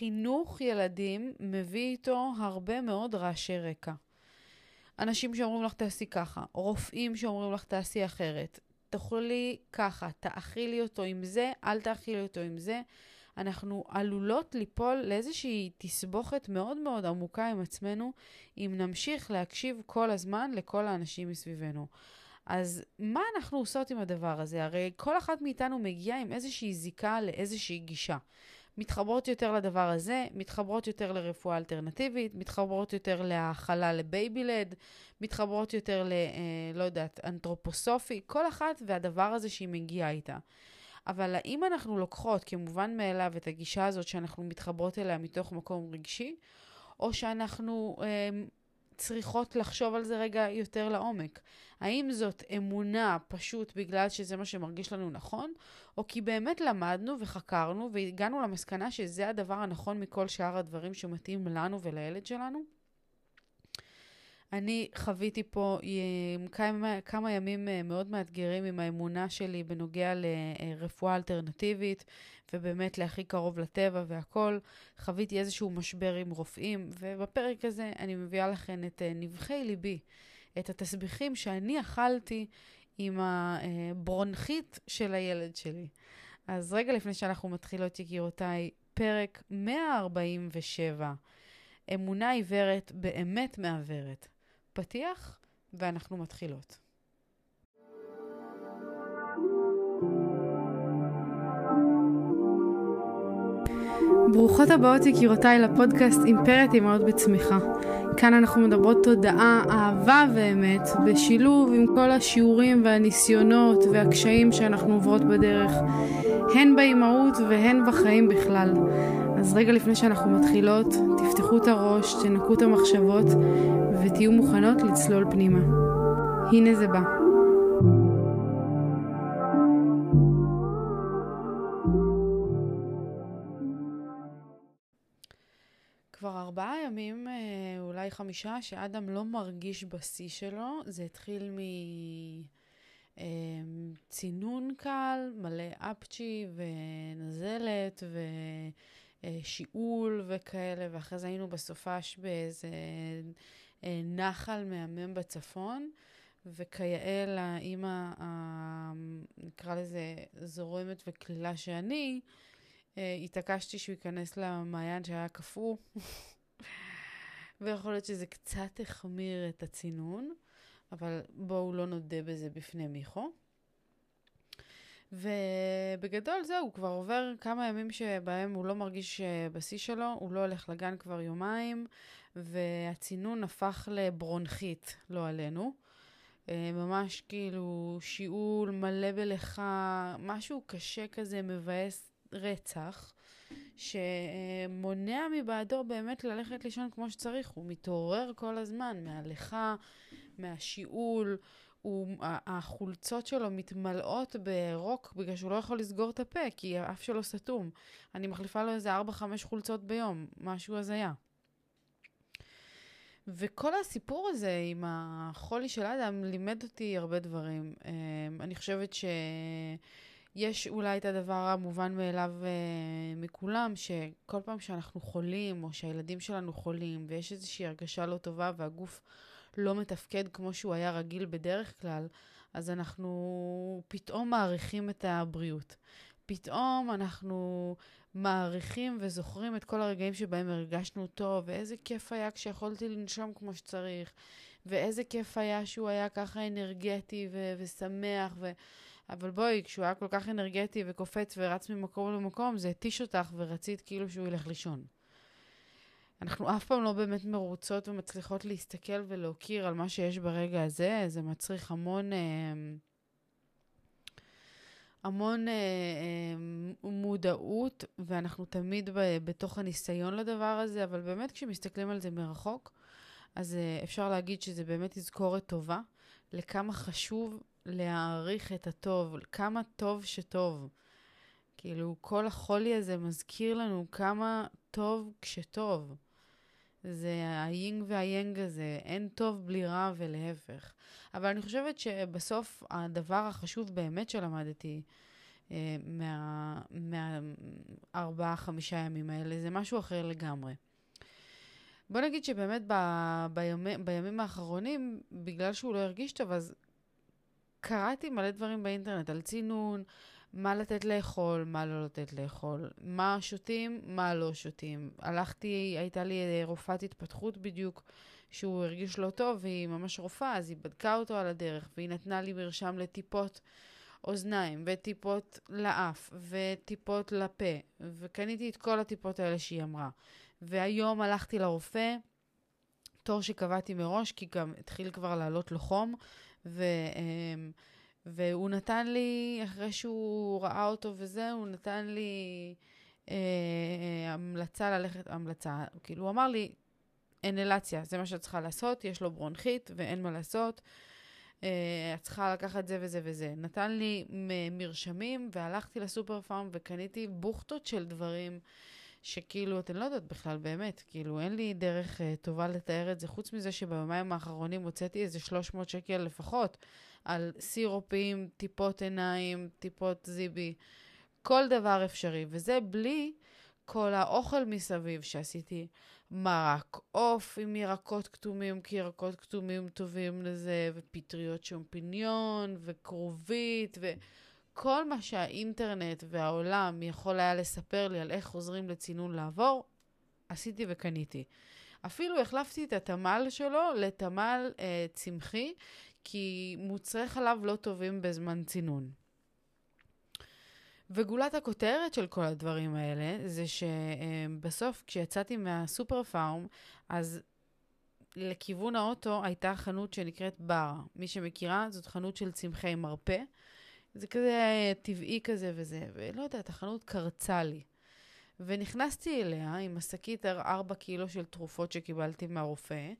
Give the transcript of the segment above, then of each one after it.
חינוך ילדים מביא איתו הרבה מאוד רעשי רקע. אנשים שאומרים לך תעשי ככה, רופאים שאומרים לך תעשי אחרת, תאכלי ככה, תאכילי אותו עם זה, אל תאכילי אותו עם זה. אנחנו עלולות ליפול לאיזושהי תסבוכת מאוד מאוד עמוקה עם עצמנו, אם נמשיך להקשיב כל הזמן לכל האנשים מסביבנו. אז מה אנחנו עושות עם הדבר הזה? הרי כל אחת מאיתנו מגיעה עם איזושהי זיקה לאיזושהי גישה. מתחברות יותר לדבר הזה, מתחברות יותר לרפואה אלטרנטיבית, מתחברות יותר להאכלה ל baby led, מתחברות יותר ל... אה, לא יודעת, אנתרופוסופי, כל אחת והדבר הזה שהיא מגיעה איתה. אבל האם אנחנו לוקחות כמובן מאליו את הגישה הזאת שאנחנו מתחברות אליה מתוך מקום רגשי, או שאנחנו אה, צריכות לחשוב על זה רגע יותר לעומק. האם זאת אמונה פשוט בגלל שזה מה שמרגיש לנו נכון, או כי באמת למדנו וחקרנו והגענו למסקנה שזה הדבר הנכון מכל שאר הדברים שמתאים לנו ולילד שלנו? אני חוויתי פה אה, כמה, כמה ימים אה, מאוד מאתגרים עם האמונה שלי בנוגע לרפואה אלטרנטיבית, ובאמת להכי קרוב לטבע והכול. חוויתי איזשהו משבר עם רופאים, ובפרק הזה אני מביאה לכם את אה, נבחי ליבי, את התסביכים שאני אכלתי עם הברונכית של הילד שלי. אז רגע לפני שאנחנו מתחילות, יקירותיי, פרק 147, אמונה עיוורת באמת מעוורת. פתיח, ואנחנו מתחילות. ברוכות הבאות יקירותיי לפודקאסט אימפרית אימהות בצמיחה. כאן אנחנו מדברות תודעה, אהבה ואמת, בשילוב עם כל השיעורים והניסיונות והקשיים שאנחנו עוברות בדרך, הן באימהות והן בחיים בכלל. אז רגע לפני שאנחנו מתחילות, תפתחו את הראש, תנקו את המחשבות ותהיו מוכנות לצלול פנימה. הנה זה בא. כבר ארבעה ימים, אה, אולי חמישה, שאדם לא מרגיש בשיא שלו. זה התחיל מצינון אה, קל, מלא אפצ'י ונזלת ושיעול וכאלה, ואחרי זה היינו בסופש באיזה אה, נחל מהמם בצפון, וכיאה לאימא, נקרא לזה זורמת וקלילה שאני, אה, התעקשתי שהוא ייכנס למעיין שהיה קפוא, ויכול להיות שזה קצת החמיר את הצינון, אבל בואו לא נודה בזה בפני מיכו. ובגדול זהו, הוא כבר עובר כמה ימים שבהם הוא לא מרגיש אה, בשיא שלו, הוא לא הולך לגן כבר יומיים, והצינון הפך לברונכית, לא עלינו. אה, ממש כאילו שיעול מלא בלכה, משהו קשה כזה, מבאס רצח, שמונע מבעדו באמת ללכת לישון כמו שצריך. הוא מתעורר כל הזמן מהלכה, מהשיעול. הוא, החולצות שלו מתמלאות ברוק בגלל שהוא לא יכול לסגור את הפה, כי האף שלו סתום. אני מחליפה לו איזה 4-5 חולצות ביום, משהו הזיה. וכל הסיפור הזה עם החולי של אדם לימד אותי הרבה דברים. אמ, אני חושבת שיש אולי את הדבר המובן מאליו אה, מכולם, שכל פעם שאנחנו חולים, או שהילדים שלנו חולים, ויש איזושהי הרגשה לא טובה והגוף לא מתפקד כמו שהוא היה רגיל בדרך כלל, אז אנחנו פתאום מעריכים את הבריאות. פתאום אנחנו מעריכים וזוכרים את כל הרגעים שבהם הרגשנו טוב, ואיזה כיף היה כשיכולתי לנשום כמו שצריך, ואיזה כיף היה שהוא היה ככה אנרגטי ו- ושמח, ו... אבל בואי, כשהוא היה כל כך אנרגטי וקופץ ורץ ממקום למקום, זה התיש אותך ורצית כאילו שהוא ילך לישון. אנחנו אף פעם לא באמת מרוצות ומצליחות להסתכל ולהוקיר על מה שיש ברגע הזה, זה מצריך המון... אה, המון אה, אה, מודעות, ואנחנו תמיד ב, בתוך הניסיון לדבר הזה, אבל באמת כשמסתכלים על זה מרחוק, אז אה, אפשר להגיד שזה באמת תזכורת טובה לכמה חשוב להעריך את הטוב, כמה טוב שטוב. כאילו, כל החולי הזה מזכיר לנו כמה טוב כשטוב. זה היינג והיינג הזה, אין טוב בלי רע ולהפך. אבל אני חושבת שבסוף הדבר החשוב באמת שלמדתי מהארבעה-חמישה מה, ימים האלה, זה משהו אחר לגמרי. בוא נגיד שבאמת ב, ביומי, בימים האחרונים, בגלל שהוא לא הרגיש טוב, אז קראתי מלא דברים באינטרנט על צינון, מה לתת לאכול, מה לא לתת לאכול, מה שותים, מה לא שותים. הלכתי, הייתה לי רופאת התפתחות בדיוק, שהוא הרגיש לא טוב, והיא ממש רופאה, אז היא בדקה אותו על הדרך, והיא נתנה לי מרשם לטיפות אוזניים, וטיפות לאף, וטיפות לפה, וקניתי את כל הטיפות האלה שהיא אמרה. והיום הלכתי לרופא, תור שקבעתי מראש, כי גם התחיל כבר לעלות לו חום, ו... אמ, והוא נתן לי, אחרי שהוא ראה אותו וזה, הוא נתן לי אה, המלצה ללכת, המלצה, כאילו הוא אמר לי, אנלציה, זה מה שאת צריכה לעשות, יש לו ברונכית ואין מה לעשות, אה, את צריכה לקחת זה וזה וזה. נתן לי מרשמים והלכתי לסופר פארם וקניתי בוכטות של דברים. שכאילו, אתן לא יודעות בכלל, באמת, כאילו, אין לי דרך uh, טובה לתאר את זה, חוץ מזה שביומיים האחרונים הוצאתי איזה 300 שקל לפחות על סירופים, טיפות עיניים, טיפות זיבי, כל דבר אפשרי, וזה בלי כל האוכל מסביב שעשיתי. מרק עוף עם ירקות כתומים, כי ירקות כתומים טובים לזה, ופטריות שומפיניון, וכרובית, ו... כל מה שהאינטרנט והעולם יכול היה לספר לי על איך חוזרים לצינון לעבור, עשיתי וקניתי. אפילו החלפתי את התמ"ל שלו לתמ"ל אה, צמחי, כי מוצרי חלב לא טובים בזמן צינון. וגולת הכותרת של כל הדברים האלה זה שבסוף כשיצאתי מהסופר פארם, אז לכיוון האוטו הייתה חנות שנקראת בר. מי שמכירה, זאת חנות של צמחי מרפא. זה כזה טבעי כזה וזה, ולא יודעת, החנות קרצה לי. ונכנסתי אליה עם השקית 4 קילו של תרופות שקיבלתי מהרופא,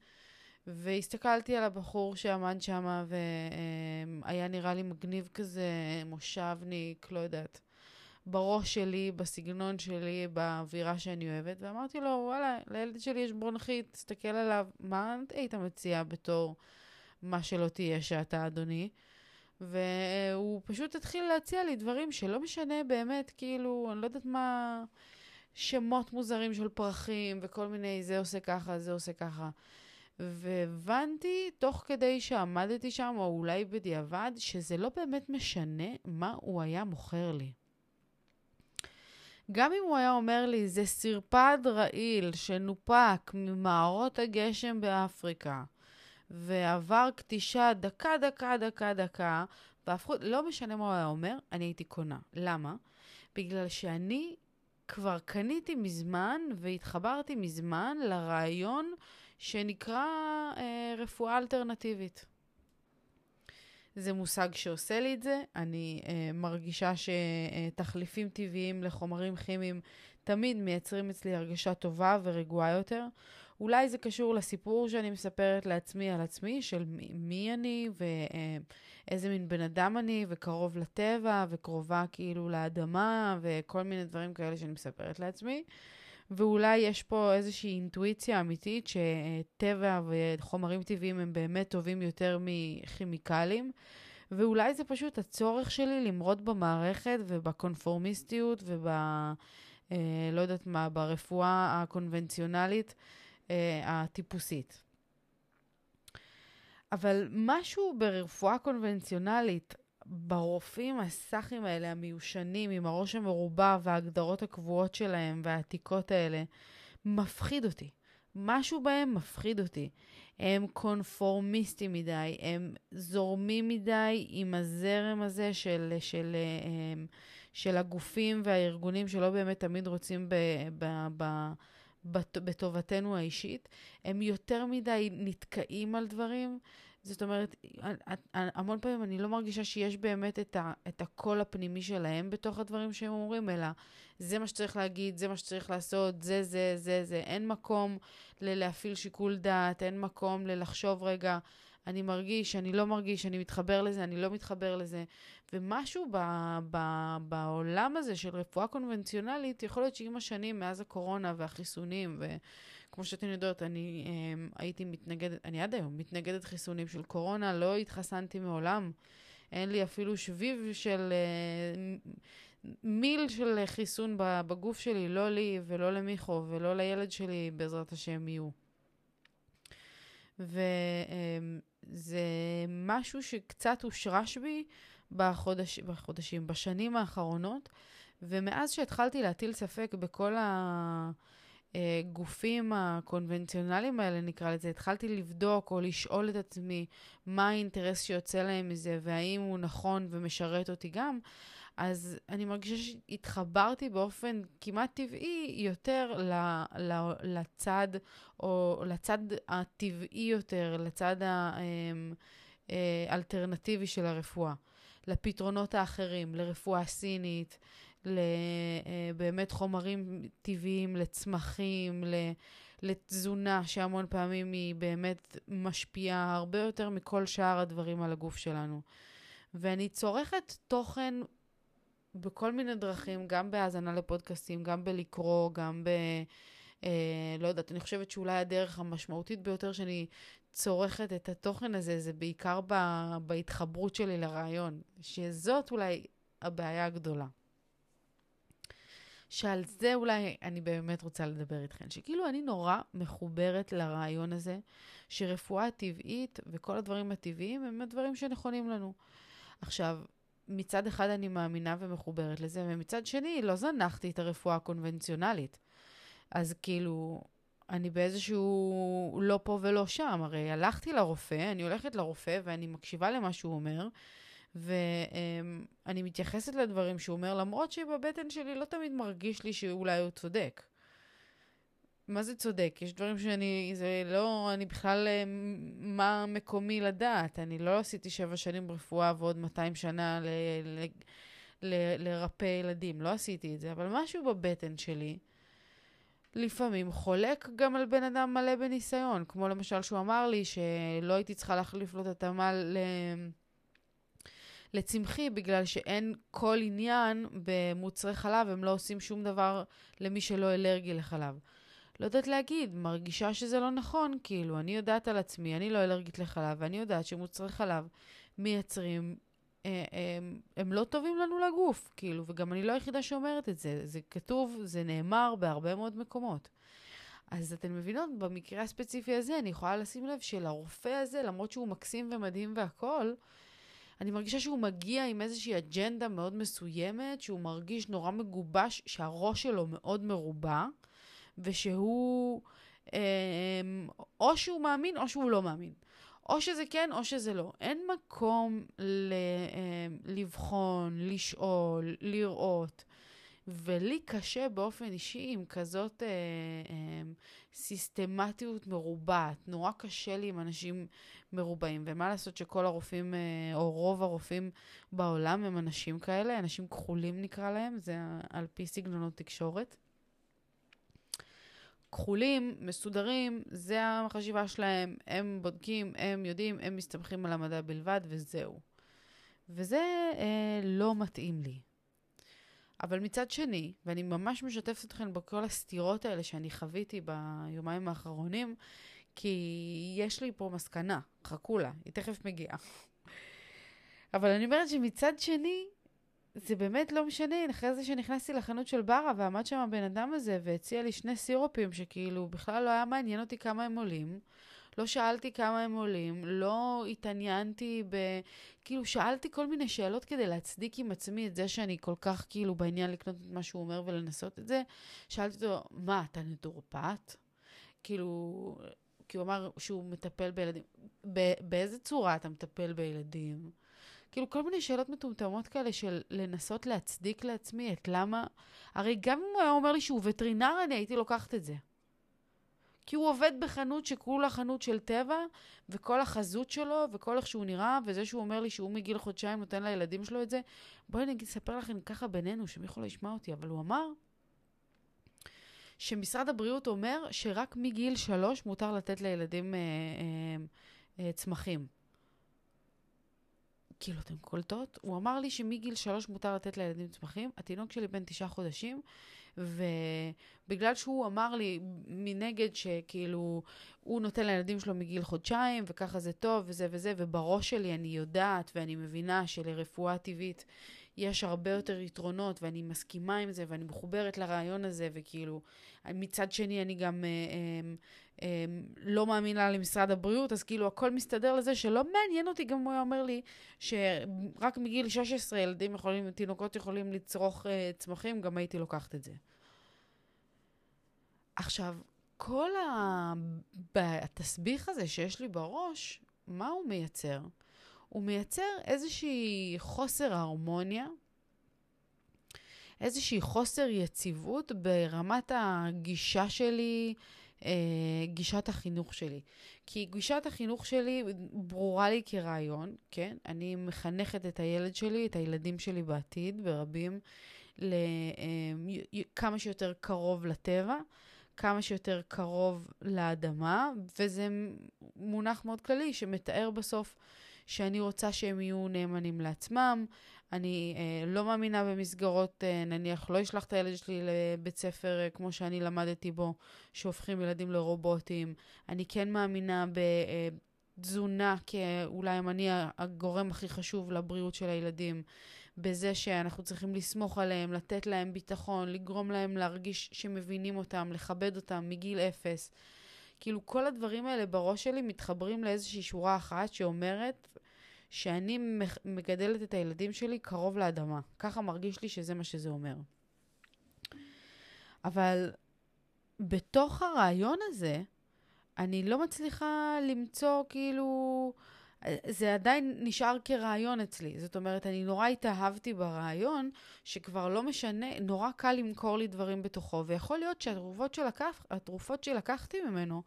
והסתכלתי על הבחור שעמד שם, והיה נראה לי מגניב כזה, מושבניק, לא יודעת, בראש שלי, בסגנון שלי, באווירה שאני אוהבת, ואמרתי לו, וואלה, לילד שלי יש ברונכית, תסתכל עליו, מה היית מציע בתור מה שלא תהיה שאתה, אדוני? והוא פשוט התחיל להציע לי דברים שלא משנה באמת, כאילו, אני לא יודעת מה... שמות מוזרים של פרחים וכל מיני, זה עושה ככה, זה עושה ככה. והבנתי, תוך כדי שעמדתי שם, או אולי בדיעבד, שזה לא באמת משנה מה הוא היה מוכר לי. גם אם הוא היה אומר לי, זה סרפד רעיל שנופק ממערות הגשם באפריקה, ועבר כתישה דקה, דקה, דקה, דקה, והפכו, לא משנה מה הוא היה אומר, אני הייתי קונה. למה? בגלל שאני כבר קניתי מזמן והתחברתי מזמן לרעיון שנקרא אה, רפואה אלטרנטיבית. זה מושג שעושה לי את זה. אני אה, מרגישה שתחליפים טבעיים לחומרים כימיים תמיד מייצרים אצלי הרגשה טובה ורגועה יותר. אולי זה קשור לסיפור שאני מספרת לעצמי על עצמי, של מי, מי אני ואיזה מין בן אדם אני, וקרוב לטבע, וקרובה כאילו לאדמה, וכל מיני דברים כאלה שאני מספרת לעצמי. ואולי יש פה איזושהי אינטואיציה אמיתית שטבע וחומרים טבעיים הם באמת טובים יותר מכימיקלים. ואולי זה פשוט הצורך שלי למרוד במערכת ובקונפורמיסטיות וב... אה, לא יודעת מה, ברפואה הקונבנציונלית. אה, הטיפוסית. אבל משהו ברפואה קונבנציונלית, ברופאים הסאחים האלה, המיושנים, עם הראש המרובע וההגדרות הקבועות שלהם והעתיקות האלה, מפחיד אותי. משהו בהם מפחיד אותי. הם קונפורמיסטים מדי, הם זורמים מדי עם הזרם הזה של, של, של, אה, של הגופים והארגונים שלא באמת תמיד רוצים ב, ב, ב, בטובתנו האישית, הם יותר מדי נתקעים על דברים. זאת אומרת, המון פעמים אני לא מרגישה שיש באמת את, ה, את הקול הפנימי שלהם בתוך הדברים שהם אומרים, אלא זה מה שצריך להגיד, זה מה שצריך לעשות, זה, זה, זה, זה. אין מקום להפעיל שיקול דעת, אין מקום ללחשוב רגע, אני מרגיש, אני לא מרגיש, אני מתחבר לזה, אני לא מתחבר לזה. ומשהו ב, ב, בעולם הזה של רפואה קונבנציונלית, יכול להיות שעם השנים, מאז הקורונה והחיסונים, וכמו שאתן יודעות, אני um, הייתי מתנגדת, אני עד היום מתנגדת חיסונים של קורונה, לא התחסנתי מעולם. אין לי אפילו שביב של... אה, מיל של חיסון בגוף שלי, לא לי ולא למיכו ולא לילד שלי, בעזרת השם, יהיו. וזה משהו שקצת הושרש בי בחודש, בחודשים, בשנים האחרונות, ומאז שהתחלתי להטיל ספק בכל הגופים הקונבנציונליים האלה, נקרא לזה, התחלתי לבדוק או לשאול את עצמי מה האינטרס שיוצא להם מזה, והאם הוא נכון ומשרת אותי גם, אז אני מרגישה שהתחברתי באופן כמעט טבעי יותר ל, ל, לצד, או לצד הטבעי יותר, לצד האלטרנטיבי אמ, אה, של הרפואה, לפתרונות האחרים, לרפואה סינית, לבאמת חומרים טבעיים, לצמחים, לתזונה שהמון פעמים היא באמת משפיעה הרבה יותר מכל שאר הדברים על הגוף שלנו. ואני צורכת תוכן בכל מיני דרכים, גם בהאזנה לפודקאסטים, גם בלקרוא, גם ב... אה, לא יודעת, אני חושבת שאולי הדרך המשמעותית ביותר שאני צורכת את התוכן הזה, זה בעיקר ב, בהתחברות שלי לרעיון, שזאת אולי הבעיה הגדולה. שעל זה אולי אני באמת רוצה לדבר איתכם, שכאילו אני נורא מחוברת לרעיון הזה, שרפואה טבעית וכל הדברים הטבעיים הם הדברים שנכונים לנו. עכשיו, מצד אחד אני מאמינה ומחוברת לזה, ומצד שני לא זנחתי את הרפואה הקונבנציונלית. אז כאילו, אני באיזשהו לא פה ולא שם. הרי הלכתי לרופא, אני הולכת לרופא ואני מקשיבה למה שהוא אומר, ואני מתייחסת לדברים שהוא אומר, למרות שבבטן שלי לא תמיד מרגיש לי שאולי הוא צודק. מה זה צודק? יש דברים שאני, זה לא, אני בכלל, אה, מה מקומי לדעת? אני לא עשיתי שבע שנים ברפואה ועוד 200 שנה ל, ל, ל, לרפא ילדים, לא עשיתי את זה, אבל משהו בבטן שלי, לפעמים חולק גם על בן אדם מלא בניסיון, כמו למשל שהוא אמר לי שלא הייתי צריכה להחליף לו את התמ"ל ל... לצמחי, בגלל שאין כל עניין במוצרי חלב, הם לא עושים שום דבר למי שלא אלרגי לחלב. לא יודעת להגיד, מרגישה שזה לא נכון, כאילו, אני יודעת על עצמי, אני לא אלרגית לחלב, ואני יודעת שמוצרי חלב מייצרים, אה, אה, הם לא טובים לנו לגוף, כאילו, וגם אני לא היחידה שאומרת את זה, זה כתוב, זה נאמר בהרבה מאוד מקומות. אז אתן מבינות, במקרה הספציפי הזה, אני יכולה לשים לב שלרופא הזה, למרות שהוא מקסים ומדהים והכול, אני מרגישה שהוא מגיע עם איזושהי אג'נדה מאוד מסוימת, שהוא מרגיש נורא מגובש, שהראש שלו מאוד מרובע. ושהוא, אה, או שהוא מאמין או שהוא לא מאמין. או שזה כן או שזה לא. אין מקום ל, אה, לבחון, לשאול, לראות. ולי קשה באופן אישי עם כזאת אה, אה, סיסטמטיות מרובעת. נורא קשה לי עם אנשים מרובעים. ומה לעשות שכל הרופאים, אה, או רוב הרופאים בעולם הם אנשים כאלה, אנשים כחולים נקרא להם, זה על פי סגנונות תקשורת. כחולים, מסודרים, זה החשיבה שלהם, הם בודקים, הם יודעים, הם מסתמכים על המדע בלבד וזהו. וזה אה, לא מתאים לי. אבל מצד שני, ואני ממש משתפת אתכם בכל הסתירות האלה שאני חוויתי ביומיים האחרונים, כי יש לי פה מסקנה, חכו לה, היא תכף מגיעה. אבל אני אומרת שמצד שני, זה באמת לא משנה, אחרי זה שנכנסתי לחנות של ברה ועמד שם הבן אדם הזה והציע לי שני סירופים שכאילו בכלל לא היה מעניין אותי כמה הם עולים. לא שאלתי כמה הם עולים, לא התעניינתי ב... כאילו, שאלתי כל מיני שאלות כדי להצדיק עם עצמי את זה שאני כל כך כאילו בעניין לקנות את מה שהוא אומר ולנסות את זה. שאלתי אותו, מה, אתה נטורפט? כאילו, כי הוא אמר שהוא מטפל בילדים. באיזה צורה אתה מטפל בילדים? כאילו, כל מיני שאלות מטומטמות כאלה של לנסות להצדיק לעצמי את למה... הרי גם אם הוא היה אומר לי שהוא וטרינר, אני הייתי לוקחת את זה. כי הוא עובד בחנות שכולה חנות של טבע, וכל החזות שלו, וכל איך שהוא נראה, וזה שהוא אומר לי שהוא מגיל חודשיים נותן לילדים שלו את זה. בואי אני אספר לכם ככה בינינו, שמי יכול לשמוע אותי, אבל הוא אמר שמשרד הבריאות אומר שרק מגיל שלוש מותר לתת לילדים אה, אה, אה, צמחים. כאילו, אתן קולטות? הוא אמר לי שמגיל שלוש מותר לתת לילדים צמחים. התינוק שלי בן תשעה חודשים, בגלל שהוא אמר לי מנגד שכאילו הוא נותן לילדים שלו מגיל חודשיים, וככה זה טוב, וזה וזה, ובראש שלי אני יודעת ואני מבינה שלרפואה טבעית יש הרבה יותר יתרונות, ואני מסכימה עם זה, ואני מחוברת לרעיון הזה, וכאילו, מצד שני אני גם אה, אה, אה, לא מאמינה למשרד הבריאות, אז כאילו הכל מסתדר לזה שלא מעניין אותי, גם הוא היה אומר לי שרק מגיל 16 ילדים יכולים, תינוקות יכולים לצרוך אה, צמחים, גם הייתי לוקחת את זה. עכשיו, כל התסביך הזה שיש לי בראש, מה הוא מייצר? הוא מייצר איזושהי חוסר הרמוניה, איזושהי חוסר יציבות ברמת הגישה שלי, אה, גישת החינוך שלי. כי גישת החינוך שלי ברורה לי כרעיון, כן? אני מחנכת את הילד שלי, את הילדים שלי בעתיד, ברבים, אה, שיותר קרוב לטבע. כמה שיותר קרוב לאדמה, וזה מונח מאוד כללי שמתאר בסוף שאני רוצה שהם יהיו נאמנים לעצמם. אני אה, לא מאמינה במסגרות, אה, נניח, לא אשלח את הילד שלי לבית ספר אה, כמו שאני למדתי בו, שהופכים ילדים לרובוטים. אני כן מאמינה בתזונה, אה, כאולי אם אני הגורם הכי חשוב לבריאות של הילדים. בזה שאנחנו צריכים לסמוך עליהם, לתת להם ביטחון, לגרום להם להרגיש שמבינים אותם, לכבד אותם מגיל אפס. כאילו כל הדברים האלה בראש שלי מתחברים לאיזושהי שורה אחת שאומרת שאני מגדלת את הילדים שלי קרוב לאדמה. ככה מרגיש לי שזה מה שזה אומר. אבל בתוך הרעיון הזה, אני לא מצליחה למצוא כאילו... זה עדיין נשאר כרעיון אצלי. זאת אומרת, אני נורא התאהבתי ברעיון, שכבר לא משנה, נורא קל למכור לי דברים בתוכו, ויכול להיות שהתרופות שלקח, שלקחתי ממנו,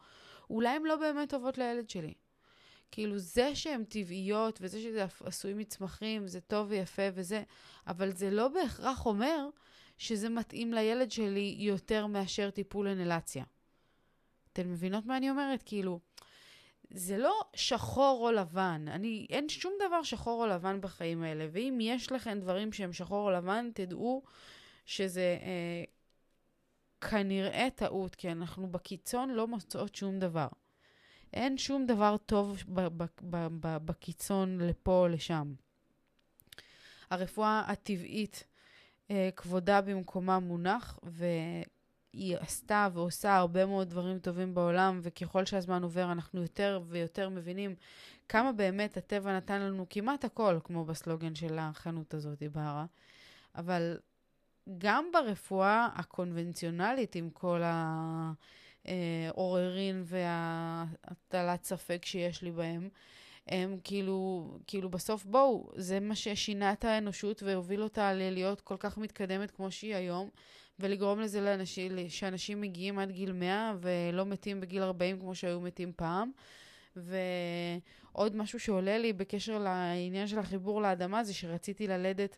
אולי הן לא באמת טובות לילד שלי. כאילו, זה שהן טבעיות, וזה שזה עשוי מצמחים, זה טוב ויפה וזה, אבל זה לא בהכרח אומר שזה מתאים לילד שלי יותר מאשר טיפול אינלציה. אתן מבינות מה אני אומרת? כאילו, זה לא שחור או לבן. אני, אין שום דבר שחור או לבן בחיים האלה. ואם יש לכם דברים שהם שחור או לבן, תדעו שזה אה, כנראה טעות, כי אנחנו בקיצון לא מוצאות שום דבר. אין שום דבר טוב בקיצון לפה או לשם. הרפואה הטבעית, אה, כבודה במקומה מונח, היא עשתה ועושה הרבה מאוד דברים טובים בעולם, וככל שהזמן עובר אנחנו יותר ויותר מבינים כמה באמת הטבע נתן לנו כמעט הכל, כמו בסלוגן של החנות הזאת, בהרה. אבל גם ברפואה הקונבנציונלית, עם כל העוררין והטלת ספק שיש לי בהם, הם כאילו, כאילו בסוף בואו, זה מה ששינה את האנושות והוביל אותה להיות כל כך מתקדמת כמו שהיא היום. ולגרום לזה לאנשים, שאנשים מגיעים עד גיל 100 ולא מתים בגיל 40 כמו שהיו מתים פעם. ועוד משהו שעולה לי בקשר לעניין של החיבור לאדמה זה שרציתי ללדת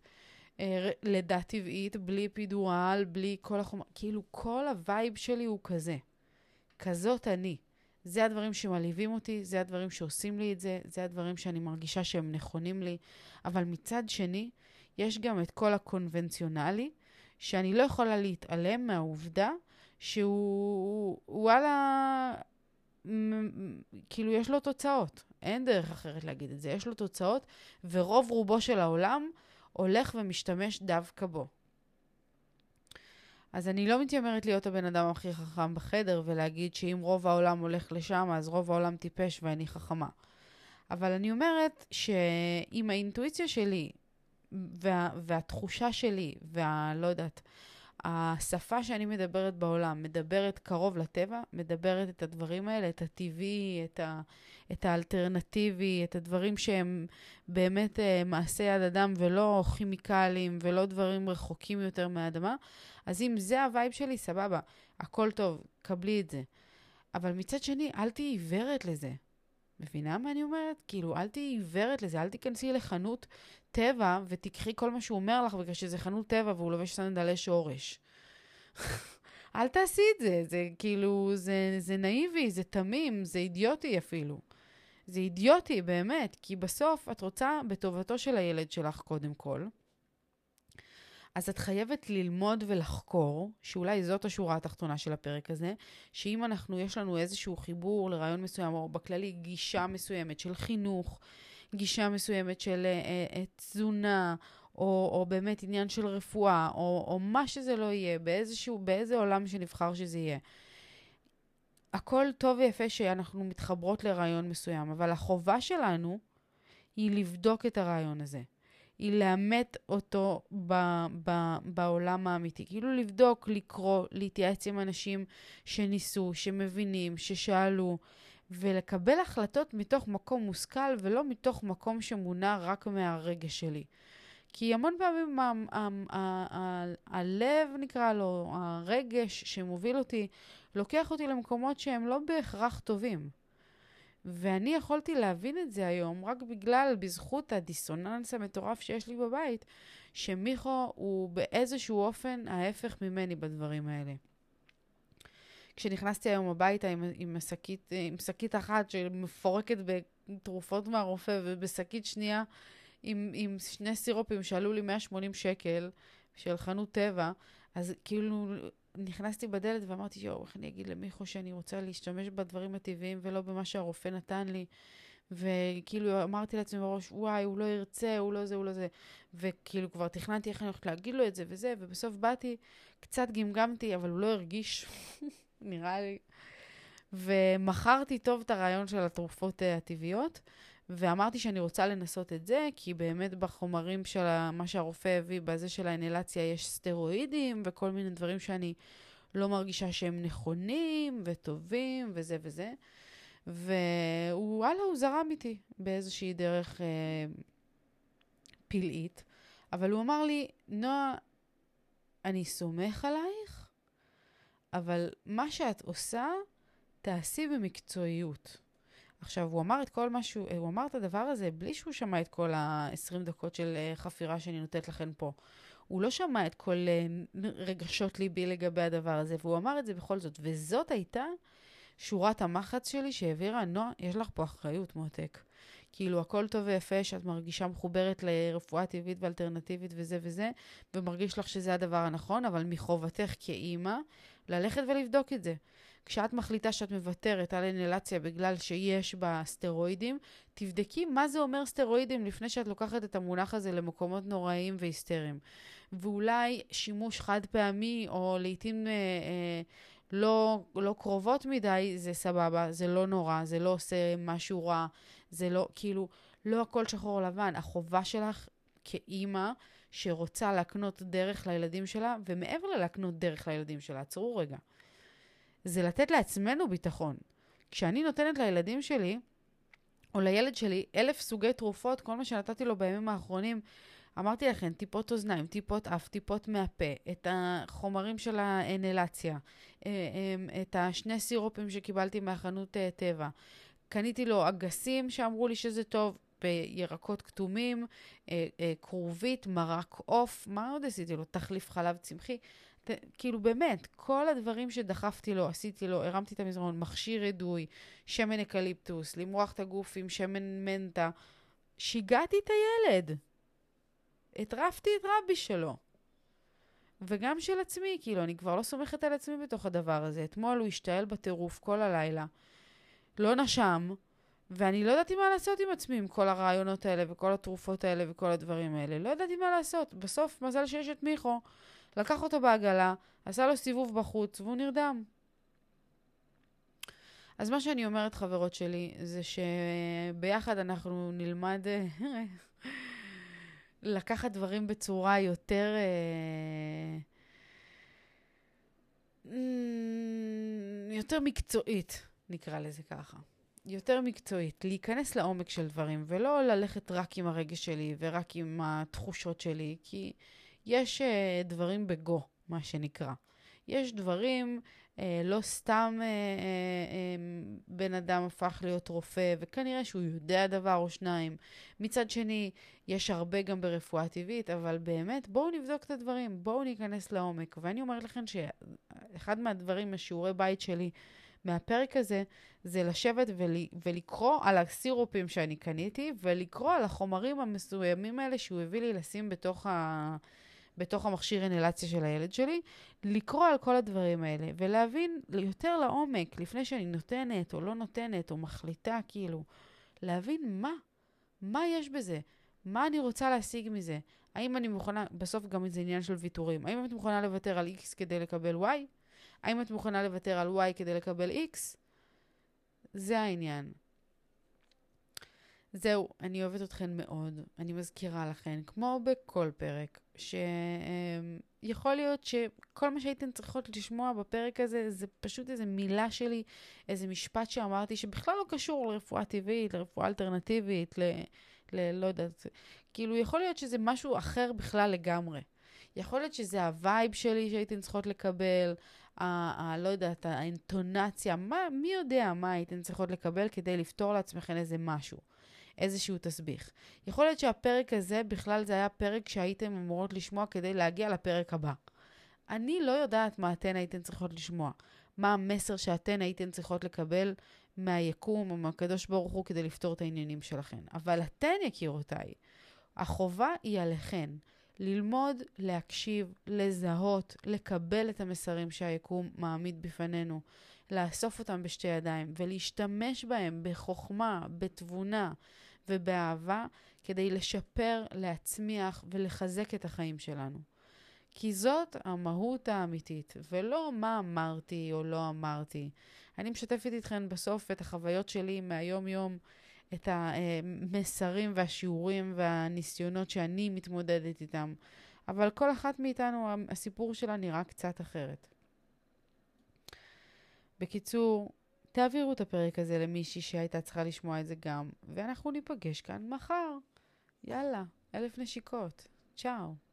אה, לידה טבעית, בלי אפידורל, בלי כל החומר, כאילו כל ה vibe שלי הוא כזה. כזאת אני. זה הדברים שמלהיבים אותי, זה הדברים שעושים לי את זה, זה הדברים שאני מרגישה שהם נכונים לי, אבל מצד שני, יש גם את כל הקונבנציונלי, שאני לא יכולה להתעלם מהעובדה שהוא, וואלה, כאילו יש לו תוצאות. אין דרך אחרת להגיד את זה. יש לו תוצאות, ורוב רובו של העולם הולך ומשתמש דווקא בו. אז אני לא מתיימרת להיות הבן אדם הכי חכם בחדר ולהגיד שאם רוב העולם הולך לשם, אז רוב העולם טיפש ואני חכמה. אבל אני אומרת שאם האינטואיציה שלי וה, והתחושה שלי, והלא יודעת, השפה שאני מדברת בעולם, מדברת קרוב לטבע, מדברת את הדברים האלה, את הטבעי, את, ה, את האלטרנטיבי, את הדברים שהם באמת אה, מעשה יד אדם ולא כימיקלים ולא דברים רחוקים יותר מהאדמה. אז אם זה ה vibe שלי, סבבה, הכל טוב, קבלי את זה. אבל מצד שני, אל תהיי עיוורת לזה. מבינה מה אני אומרת? כאילו, אל תהיי עיוורת לזה, אל תיכנסי לחנות טבע ותיקחי כל מה שהוא אומר לך בגלל שזה חנות טבע והוא לובש סנדלי שורש. אל תעשי את זה, זה כאילו, זה, זה נאיבי, זה תמים, זה אידיוטי אפילו. זה אידיוטי, באמת, כי בסוף את רוצה בטובתו של הילד שלך קודם כל. אז את חייבת ללמוד ולחקור, שאולי זאת השורה התחתונה של הפרק הזה, שאם אנחנו, יש לנו איזשהו חיבור לרעיון מסוים, או בכללי גישה מסוימת של חינוך, גישה מסוימת של uh, uh, תזונה, או, או באמת עניין של רפואה, או, או מה שזה לא יהיה, באיזשהו, באיזה עולם שנבחר שזה יהיה. הכל טוב ויפה שאנחנו מתחברות לרעיון מסוים, אבל החובה שלנו היא לבדוק את הרעיון הזה. היא לאמת אותו ב, ב, בעולם האמיתי. כאילו לבדוק, לקרוא, להתייעץ עם אנשים שניסו, שמבינים, ששאלו, ולקבל החלטות מתוך מקום מושכל ולא מתוך מקום שמונע רק מהרגש שלי. כי המון פעמים הלב, נקרא לו, הרגש שמוביל אותי, לוקח אותי למקומות שהם לא בהכרח טובים. ואני יכולתי להבין את זה היום רק בגלל, בזכות הדיסוננס המטורף שיש לי בבית, שמיכו הוא באיזשהו אופן ההפך ממני בדברים האלה. כשנכנסתי היום הביתה עם, עם, שקית, עם שקית אחת שמפורקת בתרופות מהרופא ובשקית שנייה עם, עם שני סירופים שעלו לי 180 שקל של חנות טבע, אז כאילו נכנסתי בדלת ואמרתי, יואו, איך אני אגיד למיכו שאני רוצה להשתמש בדברים הטבעיים ולא במה שהרופא נתן לי. וכאילו אמרתי לעצמי בראש, וואי, הוא לא ירצה, הוא לא זה, הוא לא זה. וכאילו כבר תכננתי איך אני הולכת להגיד לו את זה וזה, ובסוף באתי, קצת גמגמתי, אבל הוא לא הרגיש, נראה לי. ומכרתי טוב את הרעיון של התרופות uh, הטבעיות, ואמרתי שאני רוצה לנסות את זה, כי באמת בחומרים של מה שהרופא הביא, בזה של האינלציה, יש סטרואידים וכל מיני דברים שאני לא מרגישה שהם נכונים וטובים וזה וזה. ווואלה, הוא זרם איתי באיזושהי דרך אה, פלאית, אבל הוא אמר לי, נועה, אני סומך עלייך, אבל מה שאת עושה, תעשי במקצועיות. עכשיו, הוא אמר את כל מה שהוא, הוא אמר את הדבר הזה בלי שהוא שמע את כל ה-20 דקות של uh, חפירה שאני נותנת לכם פה. הוא לא שמע את כל uh, רגשות ליבי לגבי הדבר הזה, והוא אמר את זה בכל זאת. וזאת הייתה שורת המחץ שלי שהעבירה, נועה, יש לך פה אחריות, מותק. כאילו, הכל טוב ויפה שאת מרגישה מחוברת לרפואה טבעית ואלטרנטיבית וזה וזה, ומרגיש לך שזה הדבר הנכון, אבל מחובתך כאימא, ללכת ולבדוק את זה. כשאת מחליטה שאת מוותרת על אינלציה בגלל שיש בה סטרואידים, תבדקי מה זה אומר סטרואידים לפני שאת לוקחת את המונח הזה למקומות נוראיים והיסטריים. ואולי שימוש חד פעמי, או לעיתים אה, אה, לא, לא קרובות מדי, זה סבבה, זה לא נורא, זה לא עושה משהו רע, זה לא, כאילו, לא הכל שחור לבן. החובה שלך כאימא, שרוצה להקנות דרך לילדים שלה, ומעבר ללהקנות דרך לילדים שלה, עצרו רגע. זה לתת לעצמנו ביטחון. כשאני נותנת לילדים שלי, או לילד שלי, אלף סוגי תרופות, כל מה שנתתי לו בימים האחרונים, אמרתי לכם, טיפות אוזניים, טיפות אף, טיפות מהפה, את החומרים של האנלציה, אה, אה, את השני סירופים שקיבלתי מהחנות אה, טבע. קניתי לו אגסים שאמרו לי שזה טוב, בירקות כתומים, כרובית, מרק עוף, מה עוד עשיתי לו? תחליף חלב צמחי. ת, כאילו באמת, כל הדברים שדחפתי לו, עשיתי לו, הרמתי את המזרון, מכשיר אידוי, שמן אקליפטוס, למרוח את הגוף עם שמן מנטה, שיגעתי את הילד. הטרפתי את רבי שלו. וגם של עצמי, כאילו, אני כבר לא סומכת על עצמי בתוך הדבר הזה. אתמול הוא השתעל בטירוף כל הלילה, לא נשם, ואני לא ידעתי מה לעשות עם עצמי, עם כל הרעיונות האלה וכל התרופות האלה וכל הדברים האלה. לא ידעתי מה לעשות. בסוף, מזל שיש את מיכו. לקח אותו בעגלה, עשה לו סיבוב בחוץ, והוא נרדם. אז מה שאני אומרת, חברות שלי, זה שביחד אנחנו נלמד לקחת דברים בצורה יותר... אה, יותר מקצועית, נקרא לזה ככה. יותר מקצועית, להיכנס לעומק של דברים, ולא ללכת רק עם הרגש שלי ורק עם התחושות שלי, כי יש uh, דברים בגו, מה שנקרא. יש דברים, uh, לא סתם uh, uh, uh, בן אדם הפך להיות רופא, וכנראה שהוא יודע דבר או שניים. מצד שני, יש הרבה גם ברפואה טבעית, אבל באמת, בואו נבדוק את הדברים, בואו ניכנס לעומק. ואני אומרת לכם שאחד מהדברים, השיעורי בית שלי, מהפרק הזה, זה לשבת ול, ולקרוא על הסירופים שאני קניתי, ולקרוא על החומרים המסוימים האלה שהוא הביא לי לשים בתוך ה... בתוך המכשיר אינלציה של הילד שלי, לקרוא על כל הדברים האלה ולהבין יותר לעומק, לפני שאני נותנת או לא נותנת או מחליטה, כאילו, להבין מה, מה יש בזה, מה אני רוצה להשיג מזה. האם אני מוכנה, בסוף גם זה עניין של ויתורים, האם את מוכנה לוותר על X כדי לקבל Y? האם את מוכנה לוותר על Y כדי לקבל X? זה העניין. זהו, אני אוהבת אתכן מאוד. אני מזכירה לכן, כמו בכל פרק, שיכול להיות שכל מה שהייתן צריכות לשמוע בפרק הזה, זה פשוט איזו מילה שלי, איזה משפט שאמרתי, שבכלל לא קשור לרפואה טבעית, לרפואה אלטרנטיבית, ל... ל... לא יודעת, כאילו, יכול להיות שזה משהו אחר בכלל לגמרי. יכול להיות שזה ה vibe שלי שהייתן צריכות לקבל, ה, ה, לא יודעת, האינטונציה, מה, מי יודע מה הייתן צריכות לקבל כדי לפתור לעצמכם איזה משהו. איזשהו תסביך. יכול להיות שהפרק הזה, בכלל זה היה פרק שהייתם אמורות לשמוע כדי להגיע לפרק הבא. אני לא יודעת מה אתן הייתן צריכות לשמוע. מה המסר שאתן הייתן צריכות לקבל מהיקום או מהקדוש ברוך הוא כדי לפתור את העניינים שלכן. אבל אתן, יקירותיי, החובה היא עליכן. ללמוד, להקשיב, לזהות, לקבל את המסרים שהיקום מעמיד בפנינו, לאסוף אותם בשתי ידיים ולהשתמש בהם בחוכמה, בתבונה, ובאהבה כדי לשפר, להצמיח ולחזק את החיים שלנו. כי זאת המהות האמיתית, ולא מה אמרתי או לא אמרתי. אני משתפת איתכן בסוף את החוויות שלי מהיום-יום, את המסרים והשיעורים והניסיונות שאני מתמודדת איתם. אבל כל אחת מאיתנו, הסיפור שלה נראה קצת אחרת. בקיצור, תעבירו את הפרק הזה למישהי שהייתה צריכה לשמוע את זה גם, ואנחנו ניפגש כאן מחר. יאללה, אלף נשיקות. צ'או.